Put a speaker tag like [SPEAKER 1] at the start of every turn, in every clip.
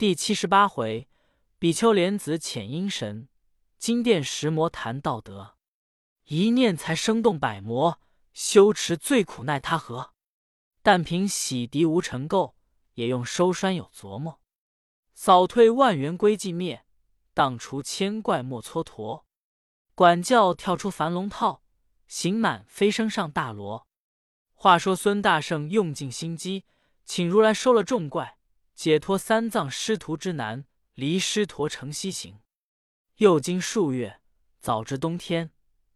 [SPEAKER 1] 第七十八回，比丘莲子遣阴神，金殿石魔谈道德。一念才生动百魔，修持最苦奈他何？但凭洗涤无尘垢，也用收栓有琢磨。扫退万缘归寂灭，荡除千怪莫蹉跎。管教跳出樊笼套，刑满飞升上大罗。话说孙大圣用尽心机，请如来收了众怪，解脱三藏师徒之难，离狮驼城西行。又经数月，早至冬天，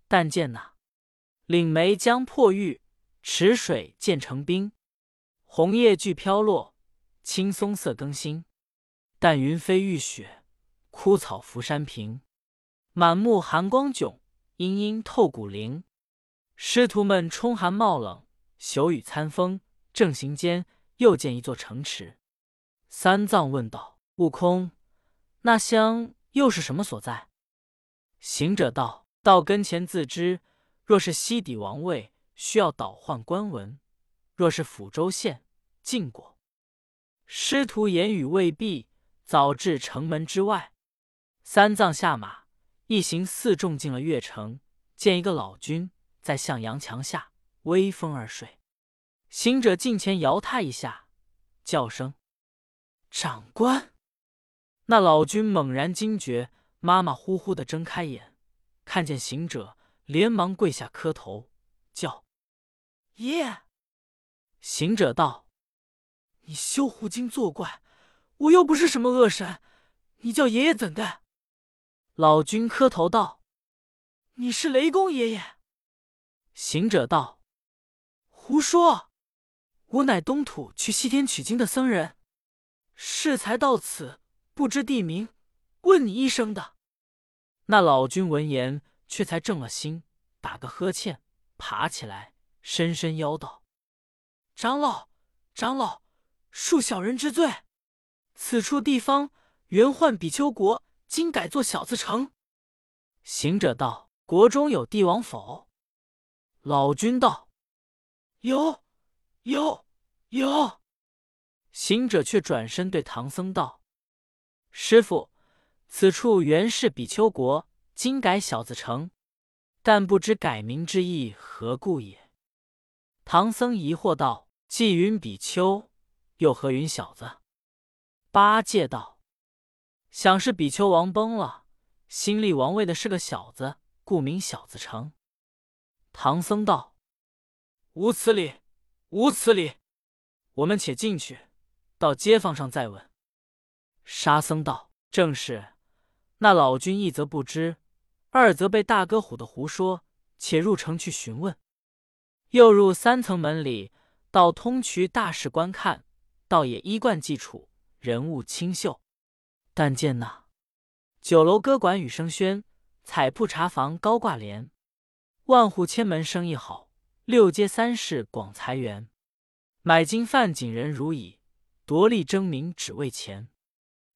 [SPEAKER 1] 但见那岭梅将破玉，池水渐成冰，红叶俱飘落，青松色更新。但云飞玉雪，枯草浮山平。满目寒光迥，阴阴透骨灵。师徒们冲寒冒冷，宿雨餐风。正行间，又见一座城池。三藏问道：“悟空，那香又是什么所在？”行者道：“到跟前自知。若是西底王位，需要倒换官文；若是抚州县，晋国。”师徒言语未毕。早至城门之外，三藏下马，一行四众进了月城，见一个老君在向阳墙下微风而睡。行者近前摇他一下，叫声：“长官！”那老君猛然惊觉，马马虎虎的睁开眼，看见行者，连忙跪下磕头，叫：“爷爷！”行者道：“你休胡惊作怪。”我又不是什么恶神，你叫爷爷怎的？老君磕头道：“你是雷公爷爷。”行者道：“胡说！我乃东土去西天取经的僧人，适才到此，不知地名，问你一声的。”那老君闻言，却才正了心，打个呵欠，爬起来，深深邀道：“长老，长老，恕小人之罪。”此处地方原唤比丘国，今改作小字城。行者道：“国中有帝王否？”老君道：“有，有，有。”行者却转身对唐僧道：“师傅，此处原是比丘国，今改小子城，但不知改名之意何故也？”唐僧疑惑道：“既云比丘，又何云小子？”八戒道：“想是比丘王崩了，新立王位的是个小子，故名小子城。”唐僧道：“无此理，无此理！我们且进去，到街坊上再问。”沙僧道：“正是。那老君一则不知，二则被大哥唬的胡说，且入城去询问。”又入三层门里，到通衢大室观看，倒也衣冠既楚。人物清秀，但见那酒楼歌馆雨声喧，彩铺茶房高挂帘，万户千门生意好，六街三市广财源。买金贩锦人如蚁，夺利争名只为钱。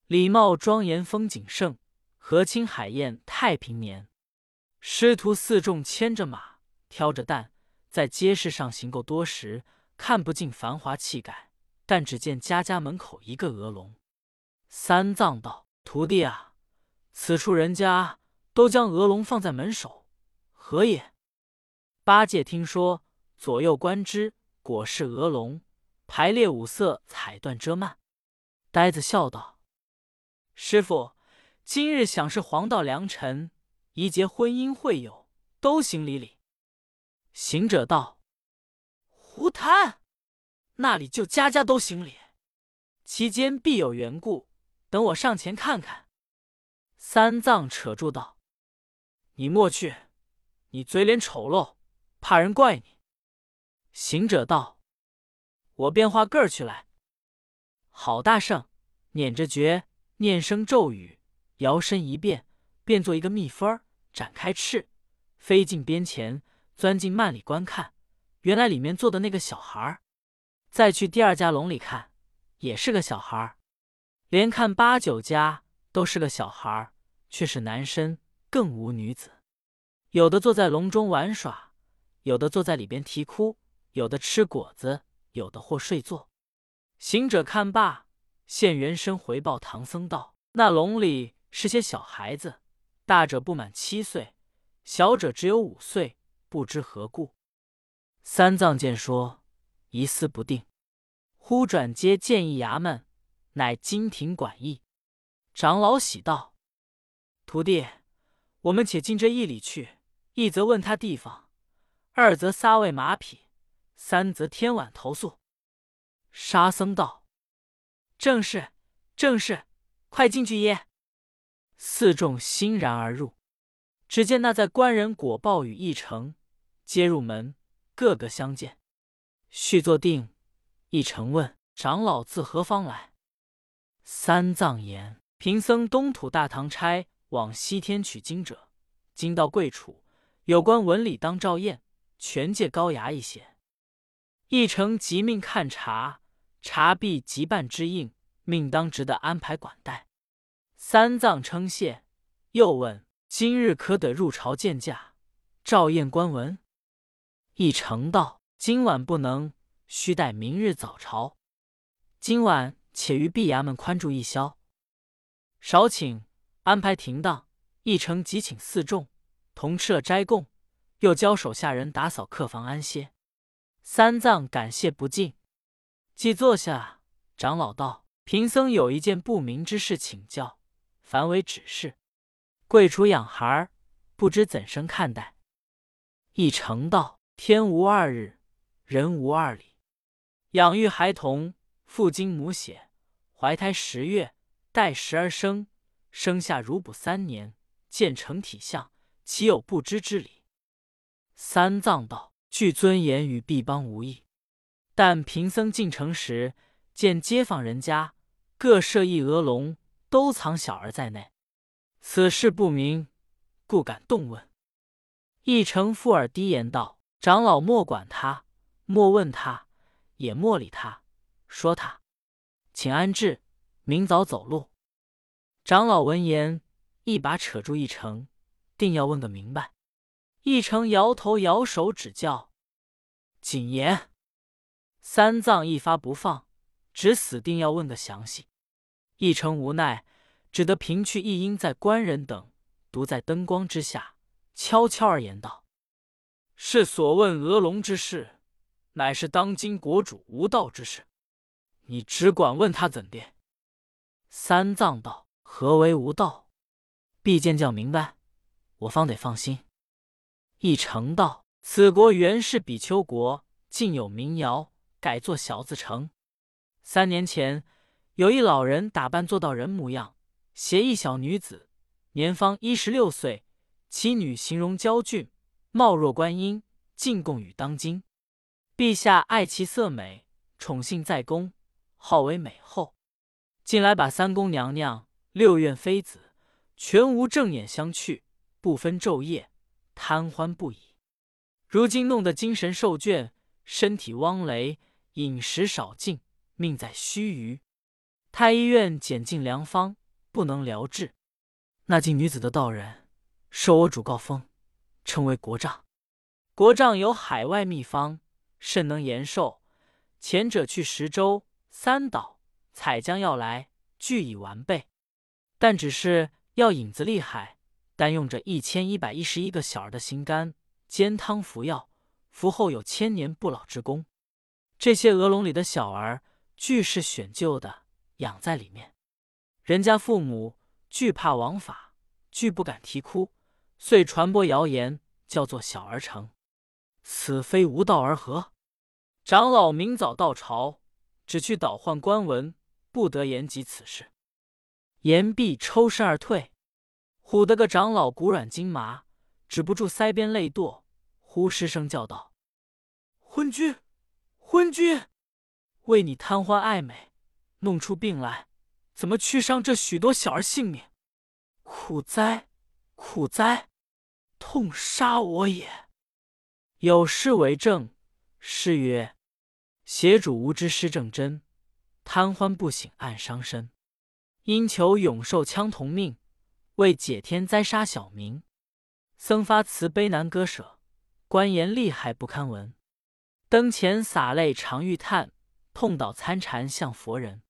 [SPEAKER 1] 礼貌庄严风景盛，和亲海晏太平年。师徒四众牵着马，挑着担，在街市上行够多时，看不尽繁华气概。但只见家家门口一个鹅笼。三藏道：“徒弟啊，此处人家都将鹅笼放在门首，何也？”八戒听说，左右观之，果是鹅笼，排列五色彩缎遮幔。呆子笑道：“师傅，今日想是黄道良辰，宜结婚姻会友，都行礼礼。”行者道：“胡谈！”那里就家家都行礼，其间必有缘故。等我上前看看。三藏扯住道：“你莫去，你嘴脸丑陋，怕人怪你。”行者道：“我变化个儿去来。”好大圣，捻着诀，念声咒语，摇身一变，变做一个蜜蜂，展开翅，飞进边前，钻进幔里观看。原来里面坐的那个小孩儿。再去第二家笼里看，也是个小孩儿；连看八九家都是个小孩儿，却是男生，更无女子。有的坐在笼中玩耍，有的坐在里边啼哭，有的吃果子，有的或睡坐。行者看罢，现原身回报唐僧道：“那笼里是些小孩子，大者不满七岁，小者只有五岁，不知何故。”三藏见说，疑思不定，忽转接建议衙门，乃金庭管驿。长老喜道：“徒弟，我们且进这驿里去，一则问他地方，二则撒喂马匹，三则天晚投宿。”沙僧道。正是，正是，快进去耶！四众欣然而入。只见那在官人果报与一成皆入门，个个相见，续坐定。一成问长老自何方来？三藏言：贫僧东土大唐差往西天取经者，今到贵处，有关文理当照验，全界高衙一些。一成即命看茶，茶必即办之应，命当值得安排管待。三藏称谢，又问：今日可得入朝见驾，照验官文？一成道：今晚不能，须待明日早朝。今晚且于毕衙门宽住一宵，少请安排停当。一成即请四众同吃了斋供，又教手下人打扫客房安歇。三藏感谢不尽。即坐下，长老道：“贫僧有一件不明之事请教，凡为指示。贵主养孩儿，不知怎生看待？”一成道：“天无二日，人无二理。养育孩童，父精母血，怀胎十月，待时而生，生下如哺三年，渐成体相，岂有不知之理？”三藏道：“据尊严与毕邦无异。”但贫僧进城时，见街坊人家各设一鹅笼，都藏小儿在内，此事不明，故敢动问。一成附耳低言道：“长老莫管他，莫问他，也莫理他，说他，请安置，明早走路。”长老闻言，一把扯住一成，定要问个明白。一成摇头摇手，指教：“谨言。”三藏一发不放，只死定要问个详细。一成无奈，只得平去一应，在官人等独在灯光之下，悄悄而言道：“是所问鹅龙之事，乃是当今国主无道之事。你只管问他怎的。”三藏道：“何为无道？必见教明白，我方得放心。”一成道：“此国原是比丘国，竟有民谣。”改作小字城。三年前，有一老人打扮做到人模样，携一小女子，年方一十六岁。其女形容娇俊，貌若观音，进贡与当今。陛下爱其色美，宠幸在宫，号为美后。近来把三宫娘娘、六院妃子全无正眼相觑，不分昼夜，贪欢不已。如今弄得精神受倦，身体汪雷。饮食少进，命在须臾。太医院检尽良方，不能疗治。那进女子的道人，受我主告封，称为国丈。国丈有海外秘方，甚能延寿。前者去十州、三岛采将药来，俱已完备。但只是药引子厉害，单用着一千一百一十一个小儿的心肝煎汤服药，服后有千年不老之功。这些鹅笼里的小儿，俱是选就的，养在里面。人家父母惧怕王法，俱不敢啼哭，遂传播谣言，叫做小儿城。此非无道而何？长老明早到朝，只去倒换官文，不得言及此事。言毕，抽身而退。唬得个长老骨软筋麻，止不住腮边泪堕，忽失声叫道：“昏君！”昏君，为你贪欢爱美，弄出病来，怎么去伤这许多小儿性命？苦哉，苦哉！痛杀我也！有诗为证，诗曰：“邪主无知失正真，贪欢不醒暗伤身。因求永寿枪同命，为解天灾杀小民。僧发慈悲难割舍，官言厉害不堪闻。”灯前洒泪常欲叹，痛倒参禅向佛人。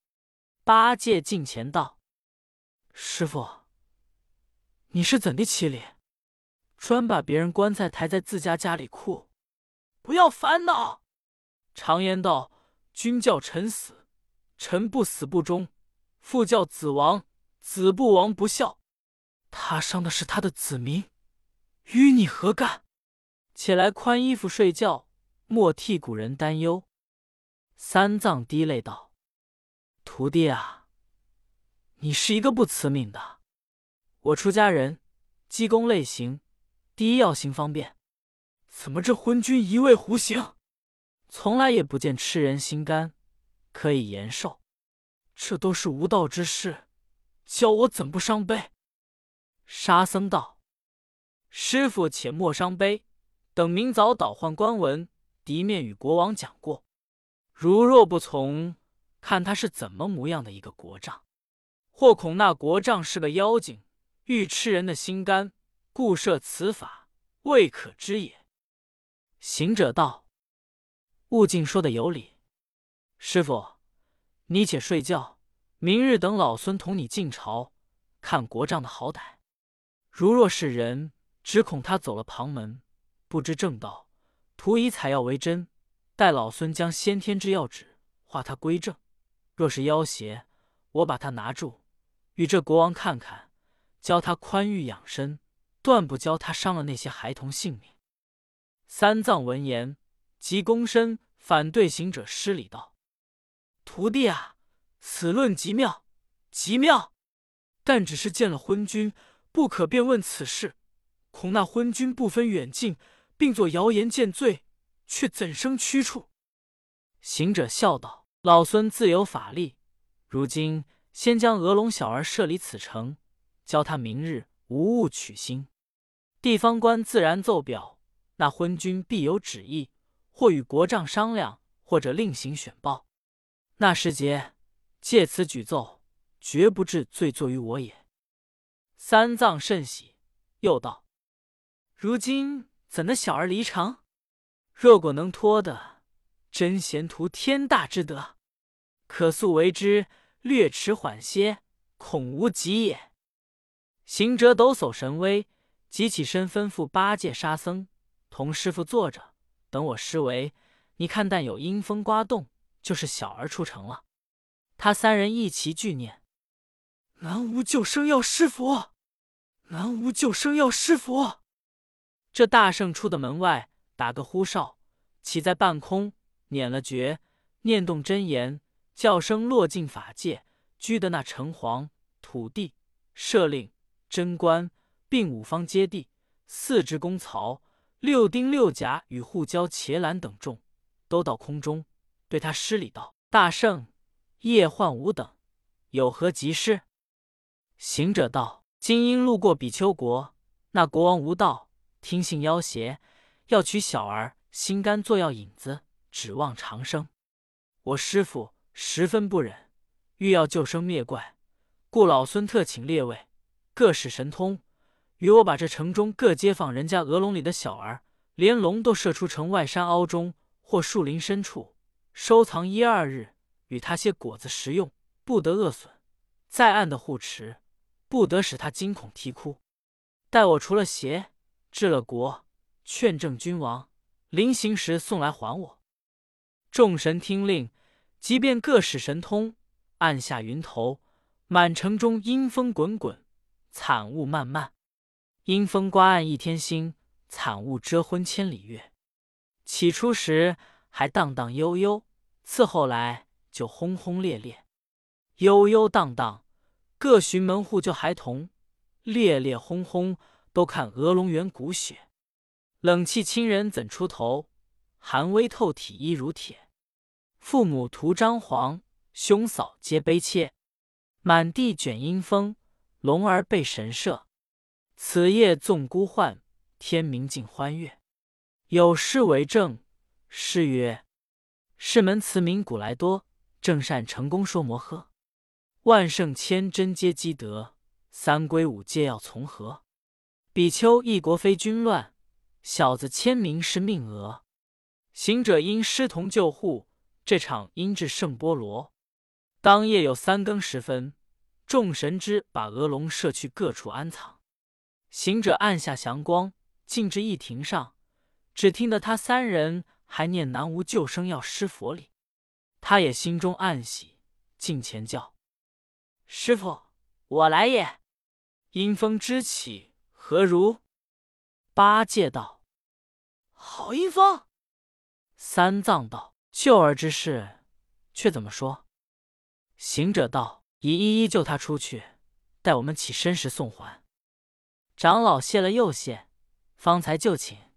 [SPEAKER 1] 八戒近前道：“师傅，你是怎的起理？专把别人棺材抬在自家家里哭？不要烦恼。常言道：君叫臣死，臣不死不忠；父叫子亡，子不亡不孝。他伤的是他的子民，与你何干？起来宽衣服睡觉，莫替古人担忧。”三藏滴泪道：“徒弟啊，你是一个不慈悯的。我出家人，积功累行。”第一要行方便，怎么这昏君一味胡行？从来也不见吃人心肝，可以延寿，这都是无道之事，教我怎不伤悲？沙僧道：“师傅且莫伤悲，等明早倒换官文，敌面与国王讲过。如若不从，看他是怎么模样的一个国丈，或恐那国丈是个妖精，欲吃人的心肝。”故设此法，未可知也。行者道：“悟净说的有理，师傅，你且睡觉，明日等老孙同你进朝，看国丈的好歹。如若是人，只恐他走了旁门，不知正道，徒以采药为真。待老孙将先天之药纸化他归正。若是妖邪，我把他拿住，与这国王看看，教他宽裕养生。”断不教他伤了那些孩童性命。三藏闻言，即躬身反对行者施礼道：“徒弟啊，此论极妙，极妙。但只是见了昏君，不可便问此事，恐那昏君不分远近，并作谣言见罪，却怎生驱处？”行者笑道：“老孙自有法力。如今先将鹅龙小儿设离此城，教他明日无误取心。”地方官自然奏表，那昏君必有旨意，或与国丈商量，或者另行选报。那时节借此举奏，绝不至罪作于我也。三藏甚喜，又道：“如今怎的小儿离场？若果能脱的，真贤图天大之德，可速为之，略迟缓些，恐无及也。”行者抖擞神威。即起身吩咐八戒、沙僧同师傅坐着，等我施为。你看，但有阴风刮动，就是小儿出城了。他三人一齐俱念：“南无救生药师佛，南无救生药师佛。”这大圣出的门外，打个呼哨，起在半空，捻了诀，念动真言，叫声落尽法界，居的那城隍、土地、舍令、贞观。并五方揭谛、四支公曹、六丁六甲与护交伽蓝等众，都到空中，对他施礼道：“大圣，夜唤吾等，有何急事？”行者道：“今因路过比丘国，那国王无道，听信要挟，要取小儿心肝做药引子，指望长生。我师父十分不忍，欲要救生灭怪，故老孙特请列位各使神通。”与我把这城中各街坊人家鹅笼里的小儿，连笼都射出城外山凹中或树林深处，收藏一二日，与他些果子食用，不得饿损。在岸的护持，不得使他惊恐啼哭。待我除了邪，治了国，劝正君王，临行时送来还我。众神听令，即便各使神通，按下云头，满城中阴风滚滚，惨雾漫漫。阴风刮岸一天星，惨雾遮昏千里月。起初时还荡荡悠悠，次后来就轰轰烈烈。悠悠荡荡，各寻门户救孩童；烈烈轰轰，都看鹅龙园骨血。冷气侵人怎出头？寒微透体衣如铁。父母徒张皇，兄嫂皆悲切。满地卷阴风，龙儿被神射。此夜纵孤幻，天明尽欢悦。有诗为证，诗曰：“世门慈名古来多，正善成功说摩诃。万圣千真皆积德，三归五戒要从何？比丘一国非君乱，小子千名是命额。行者因师同救护，这场因至圣波罗。当夜有三更时分，众神之把鹅龙射去各处安藏。行者按下祥光，进至一亭上，只听得他三人还念南无救生药师佛礼。他也心中暗喜，近前叫：“师傅，我来也。阴风之起何如？”八戒道：“
[SPEAKER 2] 好阴风。”
[SPEAKER 1] 三藏道：“救儿之事，却怎么说？”行者道：“已一一救他出去，待我们起身时送还。”长老谢了又谢，方才就寝。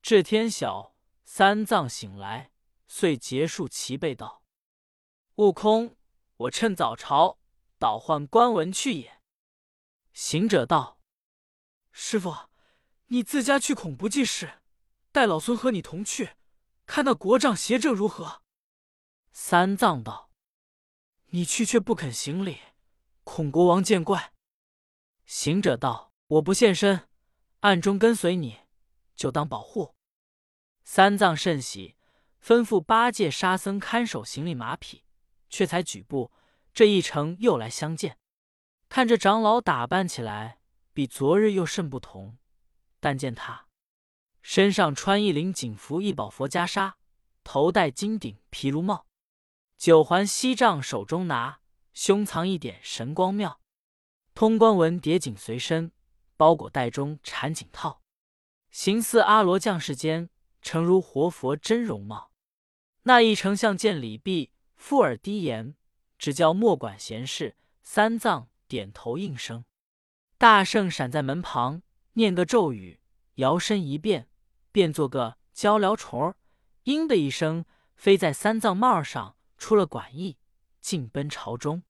[SPEAKER 1] 至天晓，三藏醒来，遂结束齐备道：“悟空，我趁早朝倒换官文去也。”行者道：“
[SPEAKER 2] 师傅，你自家去恐不济事，待老孙和你同去，看那国丈邪正如何？”
[SPEAKER 1] 三藏道：“你去却不肯行礼，恐国王见怪。”行者道。我不现身，暗中跟随你，就当保护。三藏甚喜，吩咐八戒、沙僧看守行李马匹，却才举步，这一程又来相见。看这长老打扮起来，比昨日又甚不同。但见他身上穿一领锦服，一宝佛袈裟，头戴金顶毗卢帽，九环锡杖手中拿，胸藏一点神光妙，通关文叠锦随身。包裹袋中缠锦套，形似阿罗将士间，诚如活佛真容貌。那一丞相见礼毕，附耳低言，只叫莫管闲事。三藏点头应声。大圣闪在门旁，念个咒语，摇身一变，变做个鹪鹩虫儿，嘤的一声，飞在三藏帽上，出了馆驿，进奔朝中。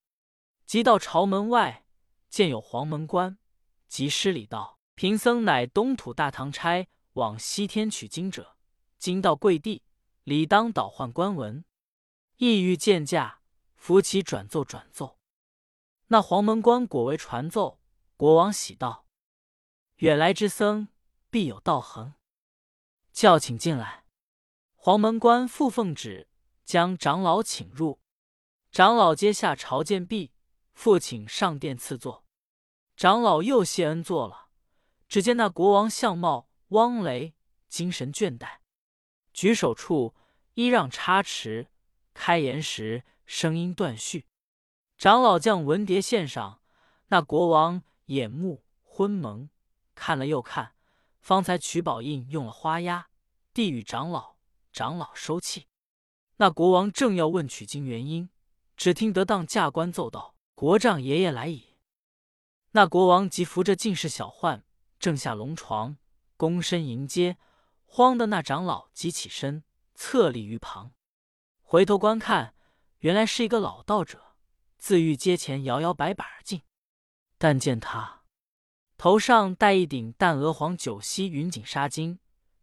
[SPEAKER 1] 即到朝门外，见有黄门关。即施礼道：“贫僧乃东土大唐差往西天取经者，今到贵地，理当倒换官文，意欲见驾，扶起转奏转奏。”那黄门官果为传奏，国王喜道：“远来之僧必有道行，叫请进来。”黄门官复奉旨，将长老请入。长老接下朝见毕，复请上殿赐座。长老又谢恩坐了，只见那国王相貌汪雷，精神倦怠，举手处揖让差池，开言时声音断续。长老将文牒献上，那国王眼目昏蒙，看了又看，方才取宝印用了花押，递与长老，长老收气。那国王正要问取经原因，只听得当驾官奏道：“国丈爷爷来矣。”那国王即扶着进士小宦，正下龙床，躬身迎接。慌的那长老即起身，侧立于旁，回头观看，原来是一个老道者，自御阶前摇摇摆摆而进。但见他头上戴一顶淡鹅黄九溪云锦纱巾，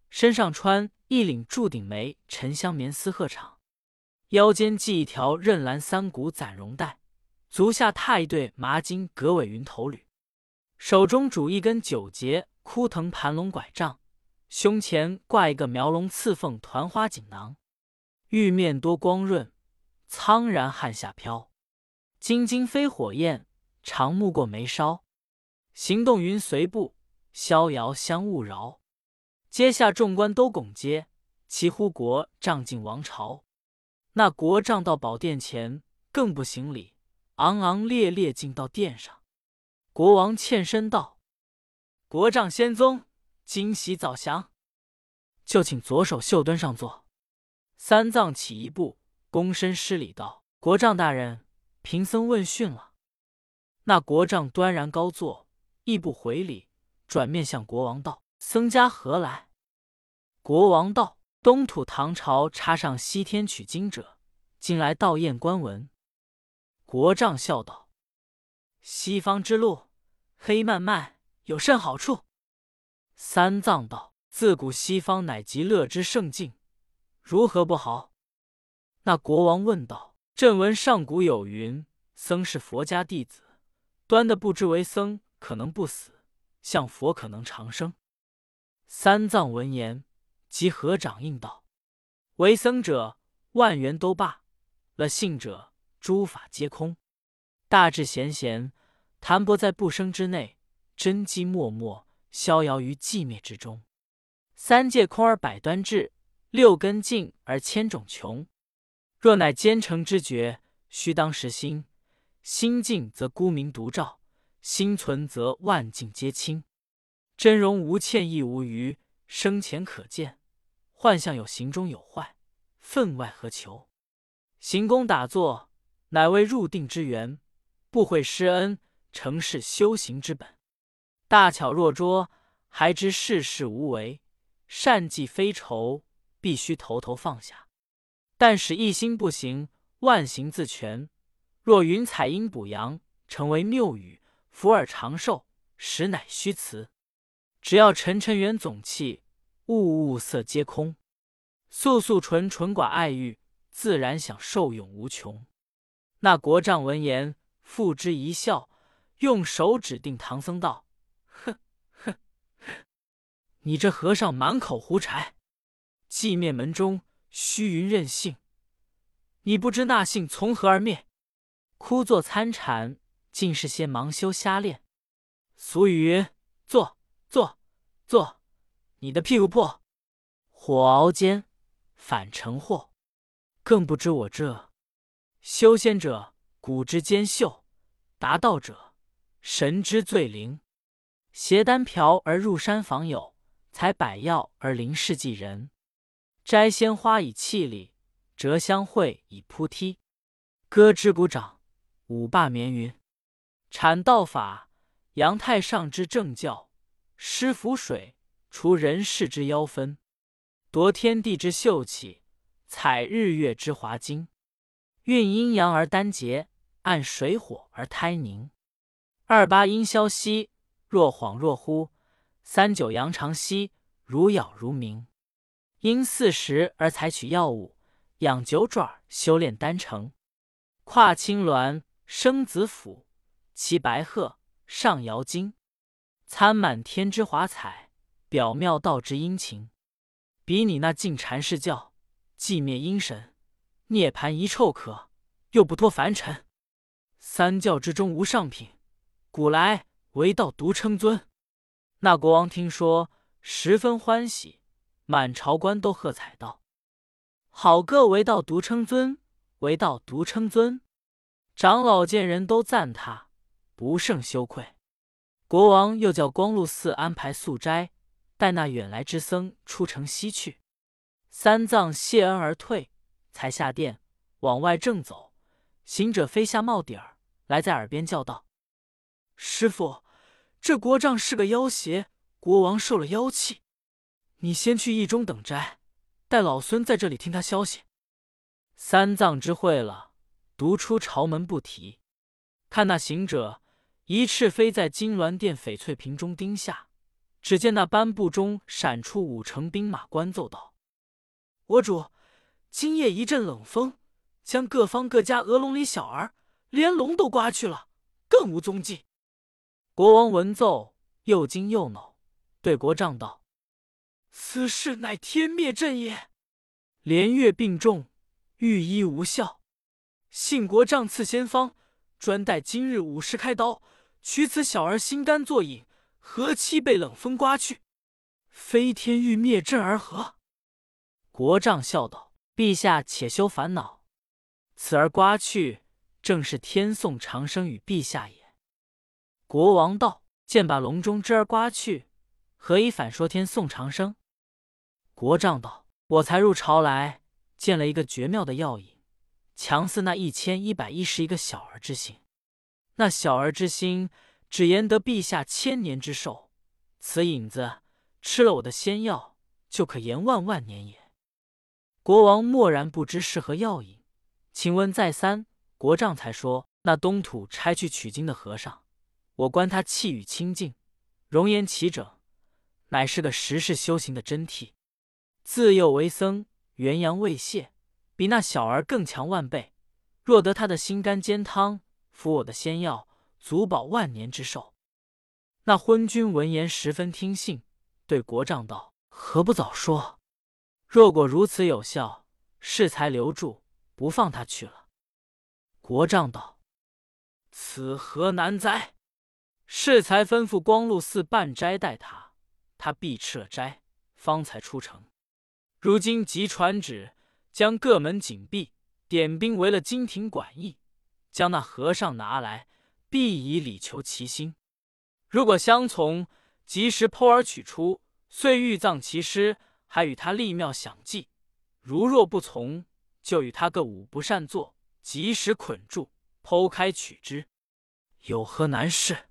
[SPEAKER 1] 身上穿一领柱顶梅沉香棉丝鹤氅，腰间系一条韧蓝三股攒绒带。足下踏一对麻金革尾云头履，手中拄一根九节枯藤盘龙拐杖，胸前挂一个描龙刺凤团花锦囊，玉面多光润，苍然汗下飘，金睛飞火焰，长目过眉梢，行动云随步，逍遥相勿扰。阶下众官都拱阶，齐呼国丈进王朝。那国丈到宝殿前，更不行礼。昂昂烈烈进到殿上，国王欠身道：“国丈仙宗，惊喜早降，就请左手袖墩上坐。”三藏起一步，躬身施礼道：“国丈大人，贫僧问讯了。”那国丈端然高坐，亦不回礼，转面向国王道：“僧家何来？”国王道：“东土唐朝插上西天取经者，今来道验官文。”国丈笑道：“西方之路，黑漫漫，有甚好处？”三藏道：“自古西方乃极乐之圣境，如何不好？”那国王问道：“朕闻上古有云，僧是佛家弟子，端的不知为僧可能不死，像佛可能长生。”三藏闻言，即合掌应道：“为僧者，万缘都罢；了信者。”诸法皆空。大智贤贤，谈泊在不生之内；真机默默，逍遥于寂灭之中。三界空而百端至，六根净而千种穷。若乃奸诚之觉，须当实心。心静则孤明独照，心存则万境皆清。真容无欠亦无余，生前可见，幻象有形中有坏，分外何求？行功打坐，乃为入定之源。不悔施恩，成是修行之本。大巧若拙，还知世事无为；善计非愁，必须头头放下。但使一心不行，万行自全。若云彩阴补阳，成为谬语；福尔长寿，实乃虚词。只要沉沉缘总气，物物色皆空。素素纯纯寡爱欲，自然享受永无穷。那国丈闻言。付之一笑，用手指定唐僧道：“哼哼哼，你这和尚满口胡柴，寂灭门中虚云任性。你不知那性从何而灭？枯坐参禅，尽是些盲修瞎练。俗语云：坐坐坐，你的屁股破，火熬煎，反成祸。更不知我这修仙者，骨之坚秀。”达道者，神之最灵。携丹瓢而入山访友，采百药而临世济人。摘鲜花以气力，折香会以铺梯。歌之鼓掌，舞罢绵云。阐道法，扬太上之正教。施符水，除人世之妖氛。夺天地之秀气，采日月之华精。运阴阳而丹结。按水火而胎凝，二八阴消息，若恍若惚；三九阳长息，如杳如明。因四时而采取药物，养九爪修炼丹成。跨青鸾生子府，骑白鹤上瑶京。参满天之华彩，表妙道之殷勤。比你那净禅释教，寂灭阴神，涅盘一臭壳，又不脱凡尘。三教之中无上品，古来唯道独称尊。那国王听说，十分欢喜，满朝官都喝彩道：“好个唯道独称尊，唯道独称尊！”长老见人都赞他，不胜羞愧。国王又叫光禄寺安排素斋，待那远来之僧出城西去。三藏谢恩而退，才下殿往外正走，行者飞下帽顶儿。来在耳边叫道：“师傅，这国丈是个妖邪，国王受了妖气。你先去驿中等斋，待老孙在这里听他消息。”三藏知会了，独出朝门不提。看那行者一翅飞在金銮殿翡翠屏中钉下，只见那颁布中闪出五成兵马，官奏道：“我主，今夜一阵冷风，将各方各家鹅笼里小儿。”连龙都刮去了，更无踪迹。国王闻奏，又惊又恼，对国丈道：“此事乃天灭阵也，连月病重，御医无效。幸国丈赐仙方，专待今日午时开刀，取此小儿心肝作饮，何期被冷风刮去？飞天欲灭阵而何？”国丈笑道：“陛下且休烦恼，此儿刮去。”正是天送长生与陛下也。国王道：“见把笼中之儿刮去，何以反说天送长生？”国丈道：“我才入朝来，见了一个绝妙的药引，强似那一千一百一十一个小儿之心。那小儿之心，只言得陛下千年之寿。此引子吃了我的仙药，就可延万万年也。”国王默然不知是何药引，请问再三。国丈才说：“那东土差去取经的和尚，我观他气宇清净，容颜齐整，乃是个实事修行的真谛。自幼为僧，元阳未泄，比那小儿更强万倍。若得他的心肝煎汤，服我的仙药，足保万年之寿。”那昏君闻言十分听信，对国丈道：“何不早说？若果如此有效，适才留住，不放他去了。”国丈道：“
[SPEAKER 2] 此何难哉？”
[SPEAKER 1] 适才吩咐光禄寺办斋待他，他必吃了斋，方才出城。如今即传旨，将各门紧闭，点兵围了金庭馆驿，将那和尚拿来，必以礼求其心。如果相从，及时剖而取出，遂欲葬其尸，还与他立庙享祭；如若不从，就与他个五不善作，及时捆住，剖开取之，有何难事？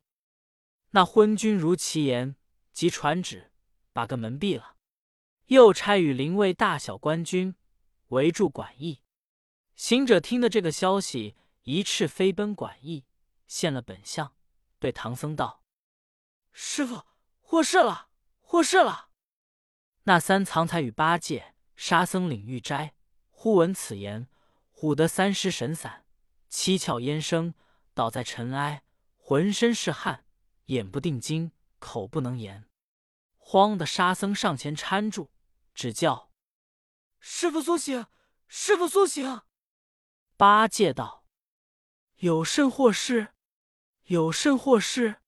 [SPEAKER 1] 那昏君如其言，即传旨，把个门闭了，又差与灵卫大小官军围住馆驿。行者听得这个消息，一翅飞奔馆驿，现了本相，对唐僧道。
[SPEAKER 2] 师傅，祸事了！祸事了！
[SPEAKER 1] 那三藏才与八戒、沙僧领玉斋，忽闻此言，唬得三尸神散，七窍烟生，倒在尘埃，浑身是汗，眼不定睛，口不能言。慌的沙僧上前搀住，只叫：“
[SPEAKER 2] 师傅苏醒！师傅苏醒！”
[SPEAKER 1] 八戒道：“
[SPEAKER 2] 有甚祸事？有甚祸事？”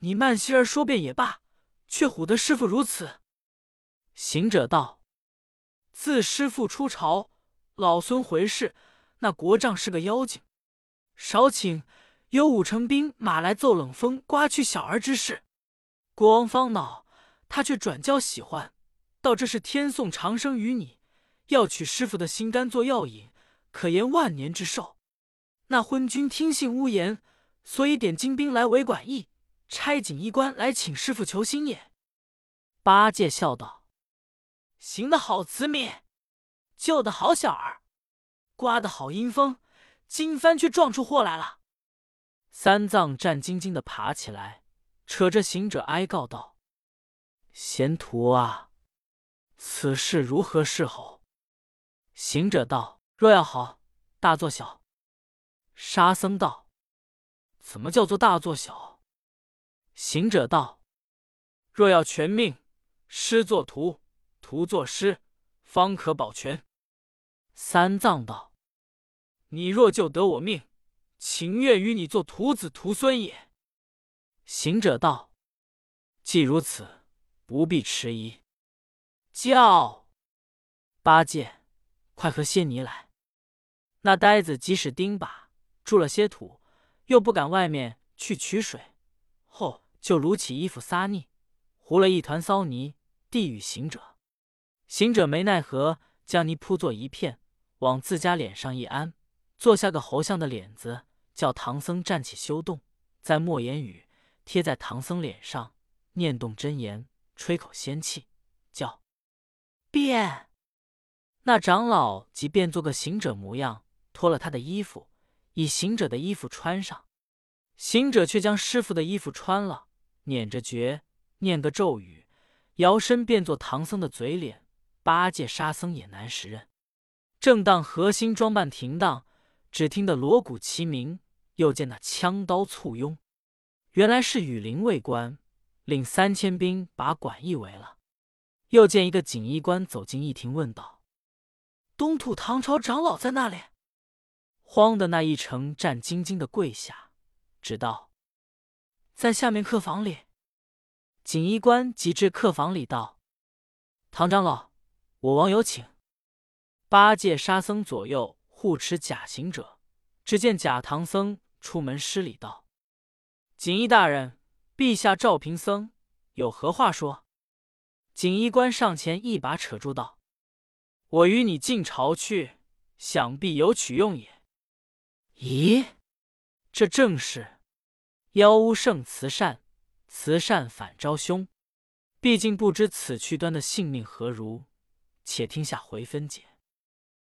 [SPEAKER 2] 你慢些儿说便也罢，却唬得师傅如此。
[SPEAKER 1] 行者道：“
[SPEAKER 2] 自师傅出朝，老孙回世，那国丈是个妖精，少请有五成兵马来奏冷风，刮去小儿之事。国王方恼，他却转交喜欢，道这是天送长生于你，要取师傅的心肝做药引，可延万年之寿。那昏君听信诬言，所以点精兵来围馆驿。”差锦衣官来请师傅求心也。
[SPEAKER 1] 八戒笑道：“
[SPEAKER 2] 行的好，慈悯；救的好，小儿；刮的好阴风，金帆却撞出祸来了。”
[SPEAKER 1] 三藏战兢兢的爬起来，扯着行者哀告道：“贤徒啊，此事如何是好？”行者道：“若要好，大做小。”沙僧道：“怎么叫做大做小？”行者道：“若要全命，师作徒，徒作师，方可保全。”三藏道：“
[SPEAKER 2] 你若救得我命，情愿与你做徒子徒孙也。”
[SPEAKER 1] 行者道：“既如此，不必迟疑。”
[SPEAKER 2] 叫
[SPEAKER 1] 八戒，快和些泥来。那呆子即使钉耙，筑了些土，又不敢外面去取水，后。就撸起衣服撒腻，糊了一团骚泥，递与行者。行者没奈何，将泥铺作一片，往自家脸上一安，做下个猴像的脸子，叫唐僧站起修动，在莫言语贴在唐僧脸上，念动真言，吹口仙气，变。那长老即变做个行者模样，脱了他的衣服，以行者的衣服穿上。行者却将师傅的衣服穿了。捻着诀，念个咒语，摇身变作唐僧的嘴脸。八戒、沙僧也难识认。正当核心装扮停当，只听得锣鼓齐鸣，又见那枪刀簇拥，原来是羽林卫官领三千兵把馆驿围了。又见一个锦衣官走进驿庭，问道：“
[SPEAKER 2] 东土唐朝长老在那里？”
[SPEAKER 1] 慌的那一程战兢兢的跪下，只道。在下面客房里，锦衣官即至客房里道：“唐长老，我王有请。”八戒、沙僧左右护持假行者，只见假唐僧出门施礼道：“锦衣大人，陛下召贫僧，有何话说？”锦衣官上前一把扯住道：“我与你进朝去，想必有取用也。”咦，这正是。妖巫胜慈善，慈善反招凶。毕竟不知此去端的性命何如，且听下回分解。